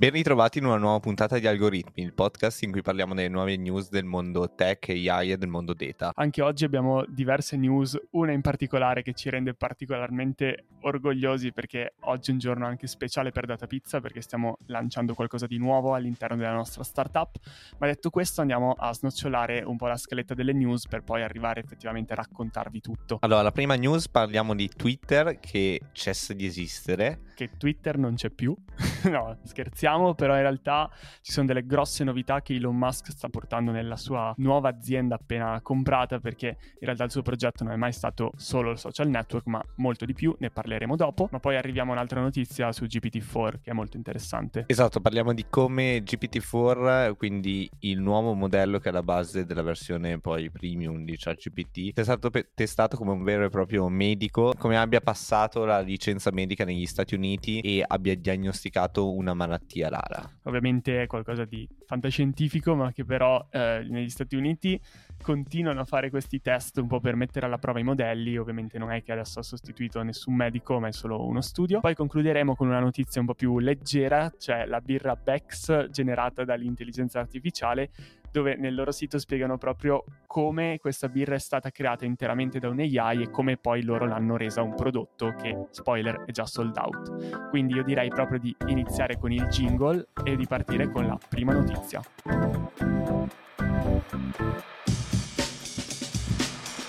Ben ritrovati in una nuova puntata di Algoritmi, il podcast in cui parliamo delle nuove news del mondo tech, AI e del mondo data. Anche oggi abbiamo diverse news, una in particolare che ci rende particolarmente orgogliosi perché oggi è un giorno anche speciale per Data Pizza perché stiamo lanciando qualcosa di nuovo all'interno della nostra startup. Ma detto questo andiamo a snocciolare un po' la scaletta delle news per poi arrivare effettivamente a raccontarvi tutto. Allora, la prima news parliamo di Twitter che cessa di esistere. Che Twitter non c'è più. no, scherziamo, però in realtà ci sono delle grosse novità che Elon Musk sta portando nella sua nuova azienda appena comprata, perché in realtà il suo progetto non è mai stato solo il social network, ma molto di più, ne parleremo dopo. Ma poi arriviamo a un'altra notizia su GPT-4 che è molto interessante. Esatto, parliamo di come GPT-4, quindi il nuovo modello che è la base della versione poi premium di ChatGPT, è stato pe- testato come un vero e proprio medico, come abbia passato la licenza medica negli Stati Uniti e abbia diagnosticato una malattia rara. Ovviamente è qualcosa di fantascientifico, ma che però eh, negli Stati Uniti continuano a fare questi test un po' per mettere alla prova i modelli. Ovviamente non è che adesso ha sostituito nessun medico, ma è solo uno studio. Poi concluderemo con una notizia un po' più leggera, cioè la birra Bex generata dall'intelligenza artificiale dove nel loro sito spiegano proprio come questa birra è stata creata interamente da un AI e come poi loro l'hanno resa un prodotto che, spoiler, è già sold out. Quindi io direi proprio di iniziare con il jingle e di partire con la prima notizia.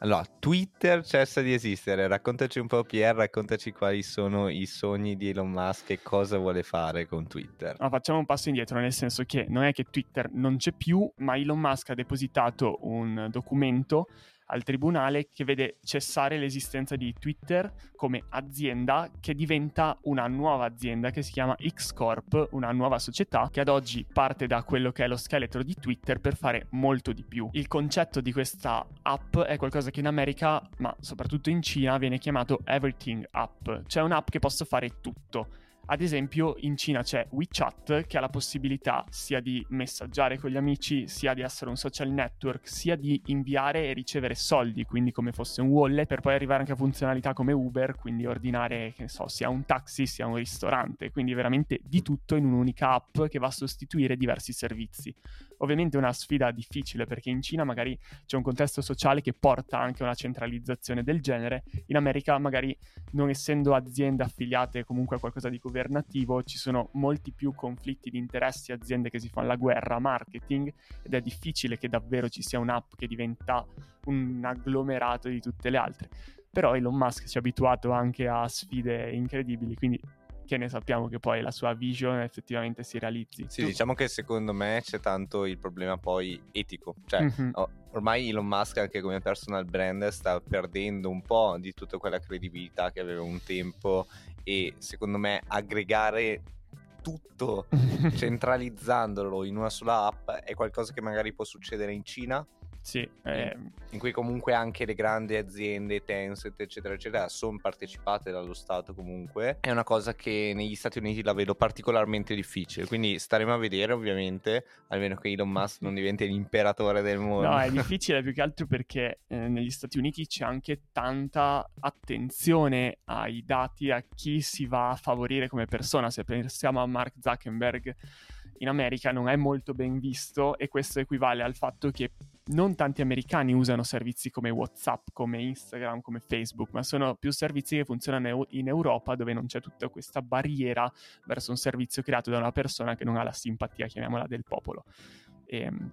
Allora, Twitter cessa di esistere. Raccontaci un po', Pierre, raccontaci quali sono i sogni di Elon Musk e cosa vuole fare con Twitter. No, facciamo un passo indietro, nel senso che non è che Twitter non c'è più, ma Elon Musk ha depositato un documento al tribunale che vede cessare l'esistenza di Twitter come azienda che diventa una nuova azienda che si chiama X Corp, una nuova società che ad oggi parte da quello che è lo scheletro di Twitter per fare molto di più. Il concetto di questa app è qualcosa che in America, ma soprattutto in Cina, viene chiamato Everything App, cioè un'app che posso fare tutto ad esempio, in Cina c'è WeChat che ha la possibilità sia di messaggiare con gli amici, sia di essere un social network, sia di inviare e ricevere soldi, quindi come fosse un wallet, per poi arrivare anche a funzionalità come Uber, quindi ordinare, che ne so, sia un taxi sia un ristorante, quindi veramente di tutto in un'unica app che va a sostituire diversi servizi. Ovviamente è una sfida difficile perché in Cina magari c'è un contesto sociale che porta anche a una centralizzazione del genere, in America magari non essendo aziende affiliate comunque a qualcosa di governativo ci sono molti più conflitti di interessi, aziende che si fanno la guerra, marketing ed è difficile che davvero ci sia un'app che diventa un agglomerato di tutte le altre. Però Elon Musk ci ha abituato anche a sfide incredibili, quindi che ne sappiamo che poi la sua vision effettivamente si realizzi. Sì, tu... diciamo che secondo me c'è tanto il problema poi etico, cioè mm-hmm. oh, ormai Elon Musk anche come personal brand sta perdendo un po' di tutta quella credibilità che aveva un tempo e secondo me aggregare tutto centralizzandolo in una sola app è qualcosa che magari può succedere in Cina sì, eh... in cui comunque anche le grandi aziende, Tencent, eccetera, eccetera, sono partecipate dallo Stato comunque. È una cosa che negli Stati Uniti la vedo particolarmente difficile, quindi staremo a vedere ovviamente, almeno che Elon Musk non diventi l'imperatore del mondo. No, è difficile più che altro perché eh, negli Stati Uniti c'è anche tanta attenzione ai dati, a chi si va a favorire come persona. Se pensiamo a Mark Zuckerberg in America non è molto ben visto e questo equivale al fatto che non tanti americani usano servizi come WhatsApp, come Instagram, come Facebook, ma sono più servizi che funzionano in Europa dove non c'è tutta questa barriera verso un servizio creato da una persona che non ha la simpatia, chiamiamola, del popolo. E, ehm,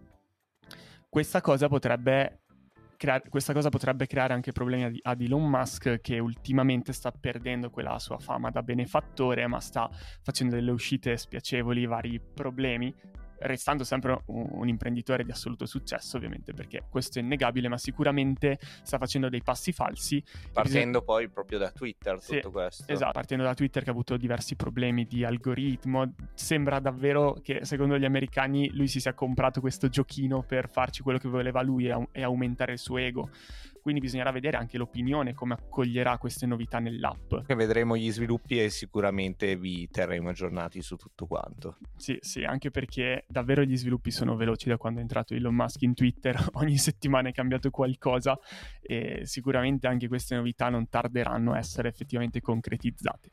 questa cosa potrebbe creare, questa cosa potrebbe creare anche problemi ad Elon Musk che ultimamente sta perdendo quella sua fama da benefattore, ma sta facendo delle uscite spiacevoli, vari problemi restando sempre un, un, imprenditore di assoluto successo, ovviamente, perché questo è innegabile, ma sicuramente sta facendo dei passi falsi. Partendo bisogna... poi proprio da Twitter, sì, tutto questo. Esatto, partendo da Twitter che ha avuto diversi problemi di algoritmo. Sembra davvero che, secondo gli americani, lui si sia comprato questo giochino per farci quello che voleva lui e, e aumentare il suo ego quindi bisognerà vedere anche l'opinione come accoglierà queste novità nell'app. Che vedremo gli sviluppi e sicuramente vi terremo aggiornati su tutto quanto. Sì, sì, anche perché davvero gli sviluppi sono veloci da quando è entrato Elon Musk in Twitter, ogni settimana è cambiato qualcosa e sicuramente anche queste novità non tarderanno a essere effettivamente concretizzate.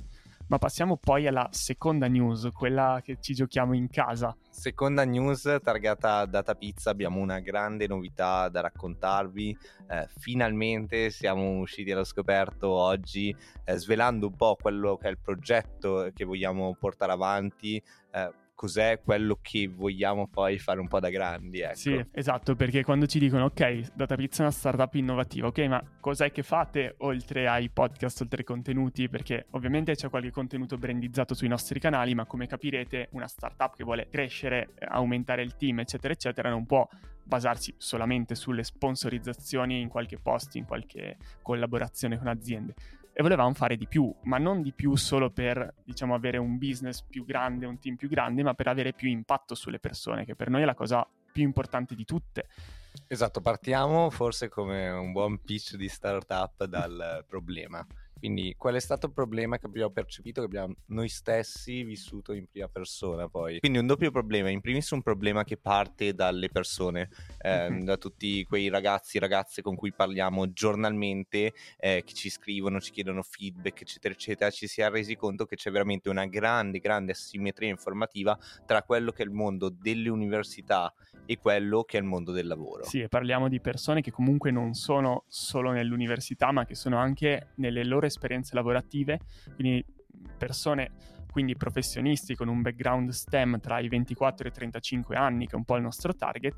Ma passiamo poi alla seconda news, quella che ci giochiamo in casa. Seconda news targata Data Pizza, abbiamo una grande novità da raccontarvi. Eh, finalmente siamo usciti allo scoperto oggi, eh, svelando un po' quello che è il progetto che vogliamo portare avanti. Eh, cos'è quello che vogliamo poi fare un po' da grandi. Ecco. Sì, esatto, perché quando ci dicono ok, Data Pizza è una startup innovativa, ok, ma cos'è che fate oltre ai podcast, oltre ai contenuti? Perché ovviamente c'è qualche contenuto brandizzato sui nostri canali, ma come capirete una startup che vuole crescere, aumentare il team, eccetera, eccetera, non può basarsi solamente sulle sponsorizzazioni in qualche post, in qualche collaborazione con aziende e volevamo fare di più, ma non di più solo per, diciamo, avere un business più grande, un team più grande, ma per avere più impatto sulle persone, che per noi è la cosa più importante di tutte. Esatto, partiamo forse come un buon pitch di startup dal problema. Quindi qual è stato il problema che abbiamo percepito, che abbiamo noi stessi vissuto in prima persona poi? Quindi un doppio problema, in primis un problema che parte dalle persone, eh, mm-hmm. da tutti quei ragazzi e ragazze con cui parliamo giornalmente, eh, che ci scrivono, ci chiedono feedback, eccetera, eccetera, ci si è resi conto che c'è veramente una grande, grande asimmetria informativa tra quello che è il mondo delle università e quello che è il mondo del lavoro. Sì, e parliamo di persone che comunque non sono solo nell'università, ma che sono anche nelle loro esperienze lavorative, quindi persone quindi professionisti con un background STEM tra i 24 e i 35 anni, che è un po' il nostro target,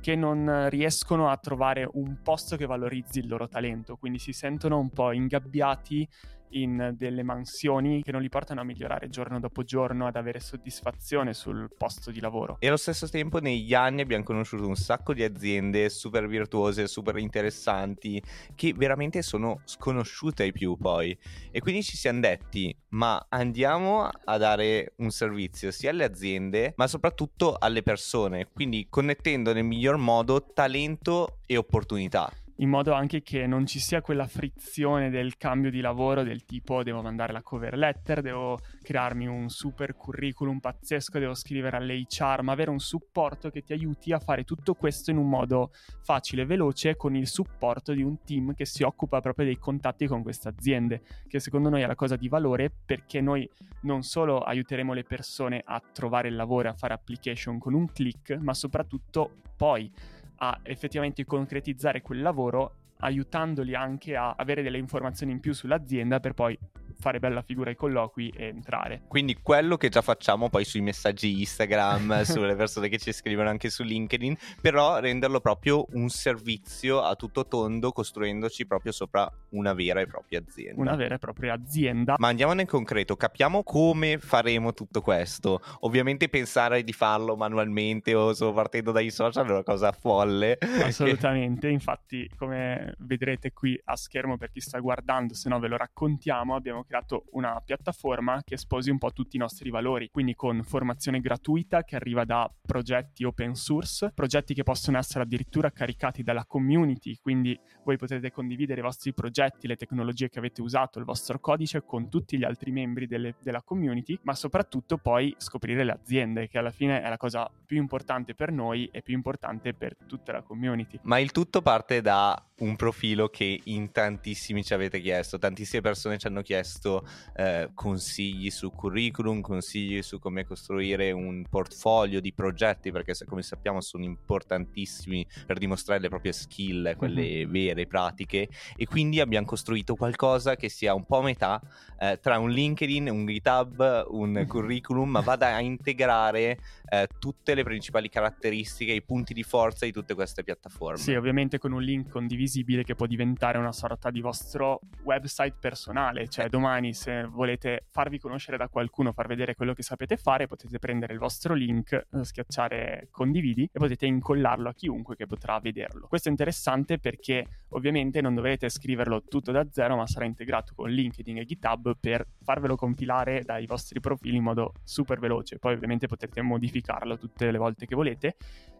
che non riescono a trovare un posto che valorizzi il loro talento, quindi si sentono un po' ingabbiati in delle mansioni che non li portano a migliorare giorno dopo giorno, ad avere soddisfazione sul posto di lavoro. E allo stesso tempo negli anni abbiamo conosciuto un sacco di aziende super virtuose, super interessanti, che veramente sono sconosciute ai più poi. E quindi ci siamo detti, ma andiamo a dare un servizio sia alle aziende, ma soprattutto alle persone, quindi connettendo nel miglior modo talento e opportunità in modo anche che non ci sia quella frizione del cambio di lavoro del tipo devo mandare la cover letter, devo crearmi un super curriculum pazzesco, devo scrivere all'HR, ma avere un supporto che ti aiuti a fare tutto questo in un modo facile e veloce con il supporto di un team che si occupa proprio dei contatti con queste aziende, che secondo noi è la cosa di valore perché noi non solo aiuteremo le persone a trovare il lavoro e a fare application con un click, ma soprattutto poi a effettivamente concretizzare quel lavoro aiutandoli anche a avere delle informazioni in più sull'azienda per poi fare bella figura ai colloqui e entrare. Quindi quello che già facciamo poi sui messaggi Instagram, sulle persone che ci scrivono anche su LinkedIn, però renderlo proprio un servizio a tutto tondo, costruendoci proprio sopra una vera e propria azienda. Una vera e propria azienda. Ma andiamo nel concreto, capiamo come faremo tutto questo. Ovviamente pensare di farlo manualmente o solo partendo dai social è una cosa folle. Assolutamente, infatti come vedrete qui a schermo per chi sta guardando, se no ve lo raccontiamo, abbiamo creato creato una piattaforma che sposi un po' tutti i nostri valori, quindi con formazione gratuita che arriva da progetti open source, progetti che possono essere addirittura caricati dalla community, quindi voi potete condividere i vostri progetti, le tecnologie che avete usato, il vostro codice con tutti gli altri membri delle, della community, ma soprattutto poi scoprire le aziende, che alla fine è la cosa più importante per noi e più importante per tutta la community. Ma il tutto parte da un profilo che in tantissimi ci avete chiesto, tantissime persone ci hanno chiesto eh, consigli su curriculum, consigli su come costruire un portfolio di progetti, perché come sappiamo sono importantissimi per dimostrare le proprie skill, quelle mm-hmm. vere, pratiche, e quindi abbiamo costruito qualcosa che sia un po' a metà eh, tra un LinkedIn, un GitHub, un curriculum, ma vada a integrare eh, tutte le principali caratteristiche, i punti di forza di tutte queste piattaforme. Sì, ovviamente con un link condiviso visibile che può diventare una sorta di vostro website personale, cioè domani se volete farvi conoscere da qualcuno, far vedere quello che sapete fare, potete prendere il vostro link, eh, schiacciare condividi e potete incollarlo a chiunque che potrà vederlo. Questo è interessante perché ovviamente non dovrete scriverlo tutto da zero, ma sarà integrato con LinkedIn e GitHub per farvelo compilare dai vostri profili in modo super veloce. Poi ovviamente potrete modificarlo tutte le volte che volete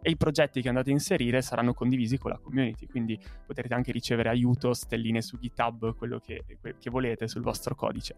e i progetti che andate a inserire saranno condivisi con la community, quindi potete potrete anche ricevere aiuto, stelline su GitHub, quello che, che volete sul vostro codice.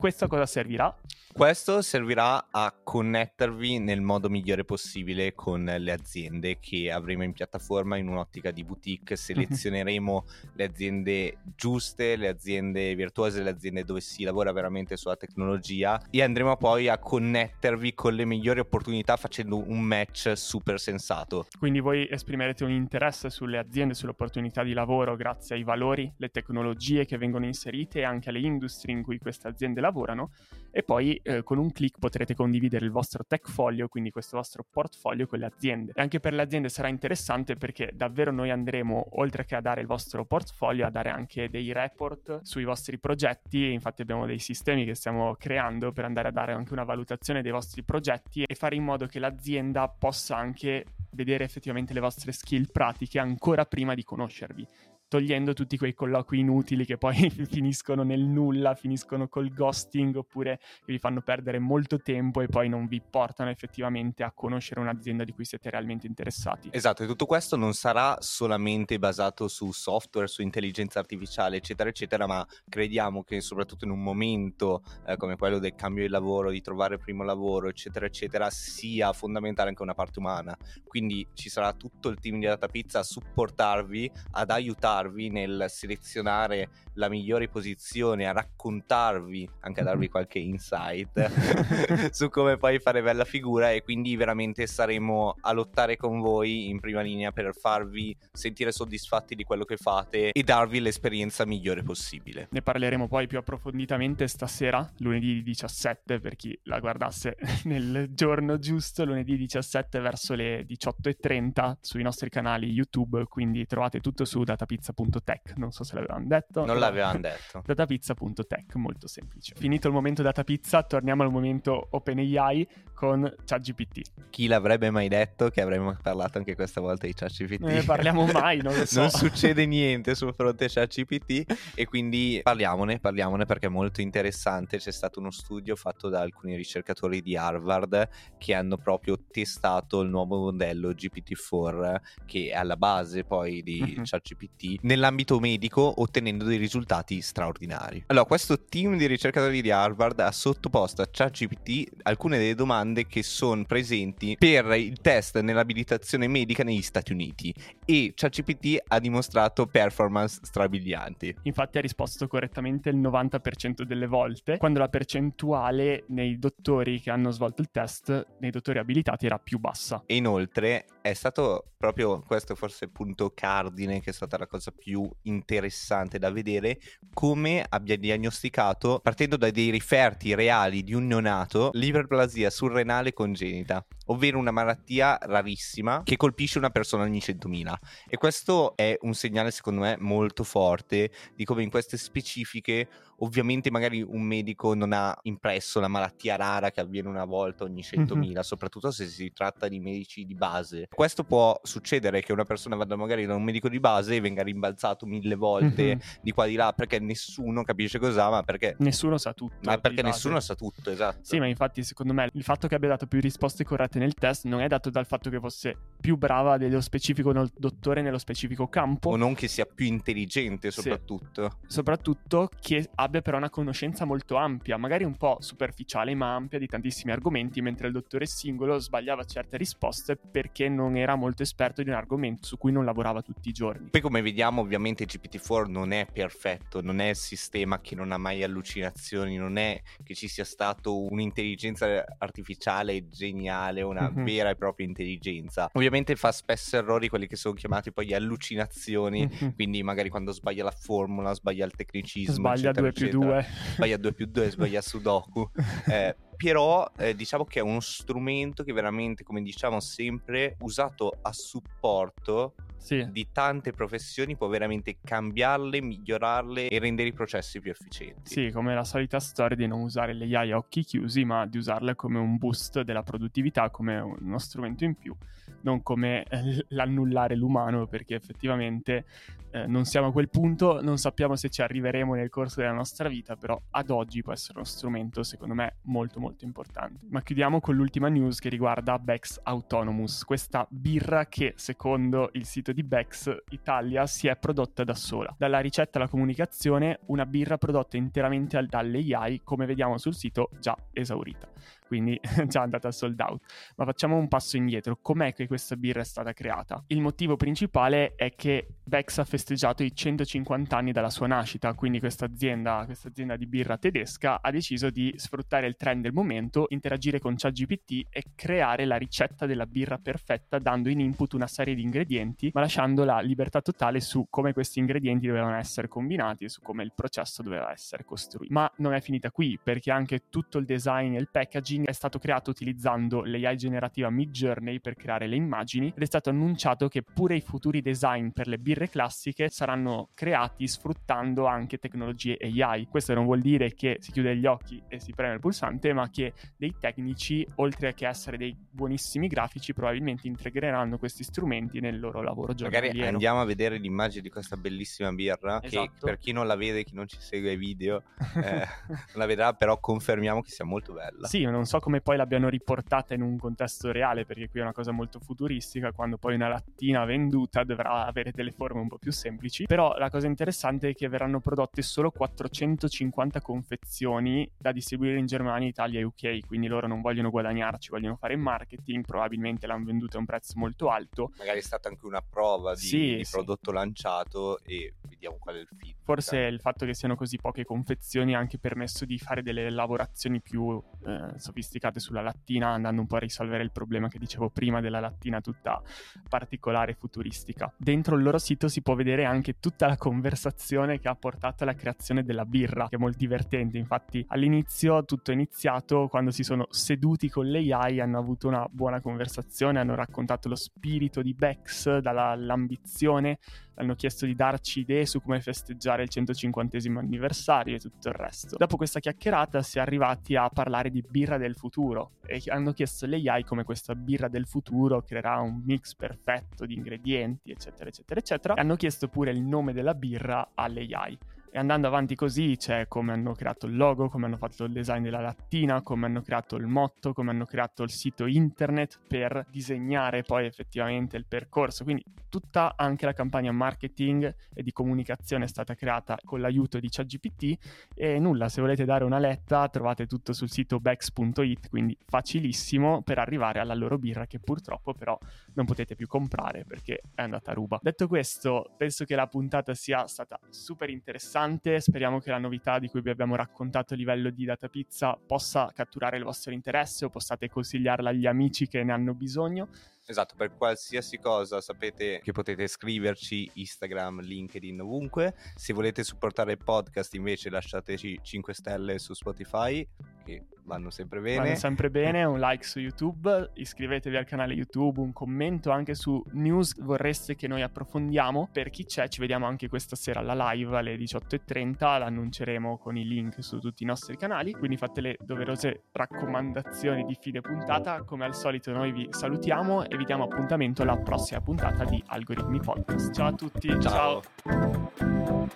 Questo a cosa servirà? Questo servirà a connettervi nel modo migliore possibile con le aziende che avremo in piattaforma in un'ottica di boutique. Selezioneremo le aziende giuste, le aziende virtuose, le aziende dove si lavora veramente sulla tecnologia e andremo poi a connettervi con le migliori opportunità facendo un match super sensato. Quindi voi esprimerete un interesse sulle aziende, sulle opportunità di lavoro grazie ai valori, le tecnologie che vengono inserite e anche alle industrie in cui queste aziende lavorano lavorano e poi eh, con un clic potrete condividere il vostro tech folio, quindi questo vostro portfolio con le aziende. E anche per le aziende sarà interessante perché davvero noi andremo, oltre che a dare il vostro portfolio, a dare anche dei report sui vostri progetti. Infatti abbiamo dei sistemi che stiamo creando per andare a dare anche una valutazione dei vostri progetti e fare in modo che l'azienda possa anche vedere effettivamente le vostre skill pratiche ancora prima di conoscervi togliendo tutti quei colloqui inutili che poi finiscono nel nulla, finiscono col ghosting oppure che vi fanno perdere molto tempo e poi non vi portano effettivamente a conoscere un'azienda di cui siete realmente interessati. Esatto, e tutto questo non sarà solamente basato su software, su intelligenza artificiale, eccetera, eccetera, ma crediamo che soprattutto in un momento eh, come quello del cambio di lavoro, di trovare il primo lavoro, eccetera, eccetera, sia fondamentale anche una parte umana. Quindi ci sarà tutto il team di Data Pizza a supportarvi, ad aiutarvi aiutarvi nel selezionare la migliore posizione, a raccontarvi, anche a darvi qualche insight su come poi fare bella figura e quindi veramente saremo a lottare con voi in prima linea per farvi sentire soddisfatti di quello che fate e darvi l'esperienza migliore possibile. Ne parleremo poi più approfonditamente stasera, lunedì 17 per chi la guardasse nel giorno giusto, lunedì 17 verso le 18.30 sui nostri canali YouTube, quindi trovate tutto su datapizza.tech, non so se l'avevamo detto. Non l'avevamo detto. Datapizza.tech, molto semplice. Finito il momento data pizza, torniamo al momento OpenAI con ChatGPT. Chi l'avrebbe mai detto che avremmo parlato anche questa volta di ChatGPT? Non ne parliamo mai, non lo so. non succede niente sul fronte ChatGPT e quindi parliamone, parliamone perché è molto interessante. C'è stato uno studio fatto da alcuni ricercatori di Harvard che hanno proprio testato il nuovo modello GPT-4 che è alla base poi di mm-hmm. ChatGPT nell'ambito medico ottenendo dei risultati straordinari. Allora, questo team di ricercatori di Harvard ha sottoposto a ChatGPT alcune delle domande che sono presenti per il test nell'abilitazione medica negli Stati Uniti e ChatGPT ha dimostrato performance strabilianti. Infatti ha risposto correttamente il 90% delle volte, quando la percentuale nei dottori che hanno svolto il test, nei dottori abilitati, era più bassa. E inoltre è stato proprio questo forse il punto cardine che è stata la cosa più interessante da vedere come abbia diagnosticato, partendo da dei riferti reali di un neonato, l'iperplasia surrenale congenita, ovvero una malattia rarissima che colpisce una persona ogni 100.000. E questo è un segnale, secondo me, molto forte di come in queste specifiche, ovviamente magari un medico non ha impresso la malattia rara che avviene una volta ogni 100.000, mm-hmm. soprattutto se si tratta di medici di base. Questo può succedere che una persona vada magari da un medico di base e venga rimbalzato mille volte mm-hmm. di qua di là perché nessuno capisce cos'ha, ma perché nessuno sa tutto. Ma perché nessuno sa tutto, esatto. Sì, ma infatti secondo me il fatto che abbia dato più risposte corrette nel test non è dato dal fatto che fosse più brava dello specifico dottore nello specifico campo o non che sia più intelligente soprattutto. Sì. Soprattutto che abbia però una conoscenza molto ampia, magari un po' superficiale ma ampia di tantissimi argomenti, mentre il dottore singolo sbagliava certe risposte perché non era molto esperto di un argomento su cui non lavorava tutti i giorni. Poi come vediamo ovviamente GPT-4 non è perfetto, non è il sistema che non ha mai allucinazioni, non è che ci sia stato un'intelligenza artificiale geniale, una mm-hmm. vera e propria intelligenza. Ovviamente fa spesso errori quelli che sono chiamati poi allucinazioni, mm-hmm. quindi magari quando sbaglia la formula, sbaglia il tecnicismo, sbaglia 2 più 2, sbaglia 2 più 2, sbaglia Sudoku. Eh, però eh, diciamo che è uno strumento che veramente, come diciamo sempre, usato a supporto sì. di tante professioni può veramente cambiarle, migliorarle e rendere i processi più efficienti. Sì, come la solita storia di non usare le AI a occhi chiusi, ma di usarle come un boost della produttività, come uno strumento in più non come eh, l'annullare l'umano, perché effettivamente eh, non siamo a quel punto, non sappiamo se ci arriveremo nel corso della nostra vita, però ad oggi può essere uno strumento secondo me molto molto importante. Ma chiudiamo con l'ultima news che riguarda Bex Autonomous, questa birra che secondo il sito di Bex Italia si è prodotta da sola. Dalla ricetta alla comunicazione, una birra prodotta interamente dall'AI, come vediamo sul sito, già esaurita quindi già andata sold out. Ma facciamo un passo indietro, com'è che questa birra è stata creata? Il motivo principale è che Bex ha festeggiato i 150 anni dalla sua nascita, quindi questa azienda, questa azienda di birra tedesca ha deciso di sfruttare il trend del momento, interagire con ChatGPT e creare la ricetta della birra perfetta dando in input una serie di ingredienti, ma lasciando la libertà totale su come questi ingredienti dovevano essere combinati e su come il processo doveva essere costruito. Ma non è finita qui, perché anche tutto il design e il packaging marketing è stato creato utilizzando l'AI generativa Midjourney per creare le immagini ed è stato annunciato che pure i futuri design per le birre classiche saranno creati sfruttando anche tecnologie AI. Questo non vuol dire che si chiude gli occhi e si preme il pulsante, ma che dei tecnici, oltre che essere dei buonissimi grafici, probabilmente integreranno questi strumenti nel loro lavoro giornaliero. Magari andiamo a vedere l'immagine di questa bellissima birra esatto. che per chi non la vede, chi non ci segue ai video, eh, non la vedrà, però confermiamo che sia molto bella. Sì, non so come poi l'abbiano riportata in un contesto reale, perché qui è una cosa molto futuristica, quando poi una lattina venduta dovrà avere delle forme un po' più semplici. Però la cosa interessante è che verranno prodotte solo 450 confezioni da distribuire in Germania, Italia e UK, quindi loro non vogliono guadagnarci, vogliono fare marketing, probabilmente l'hanno venduta a un prezzo molto alto. Magari è stata anche una prova di, sì, di sì. prodotto lanciato e vediamo qual è il feedback. Forse il fatto che siano così poche confezioni ha anche permesso di fare delle lavorazioni più eh, sofisticate sofisticate sulla lattina, andando un po' a risolvere il problema che dicevo prima della lattina tutta particolare e futuristica. Dentro il loro sito si può vedere anche tutta la conversazione che ha portato alla creazione della birra, che è molto divertente. Infatti, all'inizio tutto è iniziato quando si sono seduti con l'AI, hanno avuto una buona conversazione, hanno raccontato lo spirito di Bex, dall'ambizione hanno chiesto di darci idee su come festeggiare il 150 anniversario e tutto il resto. Dopo questa chiacchierata si è arrivati a parlare di birra del futuro e hanno chiesto all'AI come questa birra del futuro creerà un mix perfetto di ingredienti, eccetera, eccetera, eccetera. E hanno chiesto pure il nome della birra all'AI. E andando avanti così c'è come hanno creato il logo, come hanno fatto il design della lattina, come hanno creato il motto, come hanno creato il sito internet per disegnare poi effettivamente il percorso. Quindi tutta anche la campagna marketing e di comunicazione è stata creata con l'aiuto di ChatGPT e nulla, se volete dare una letta trovate tutto sul sito bex.it, quindi facilissimo per arrivare alla loro birra che purtroppo però non potete più comprare perché è andata a ruba. Detto questo, penso che la puntata sia stata super interessante interessante. Speriamo che la novità di cui vi abbiamo raccontato a livello di data pizza possa catturare il vostro interesse o possiate consigliarla agli amici che ne hanno bisogno. Esatto, per qualsiasi cosa sapete che potete scriverci Instagram, LinkedIn, ovunque. Se volete supportare il podcast invece lasciateci 5 stelle su Spotify, che vanno sempre bene. Vanno sempre bene, un like su YouTube, iscrivetevi al canale YouTube, un commento anche su news vorreste che noi approfondiamo. Per chi c'è, ci vediamo anche questa sera alla live alle 18.30, l'annunceremo con i link su tutti i nostri canali, quindi fate le doverose raccomandazioni di fine puntata. Come al solito noi vi salutiamo e vi diamo appuntamento alla prossima puntata di Algoritmi Podcast. Ciao a tutti, ciao. ciao.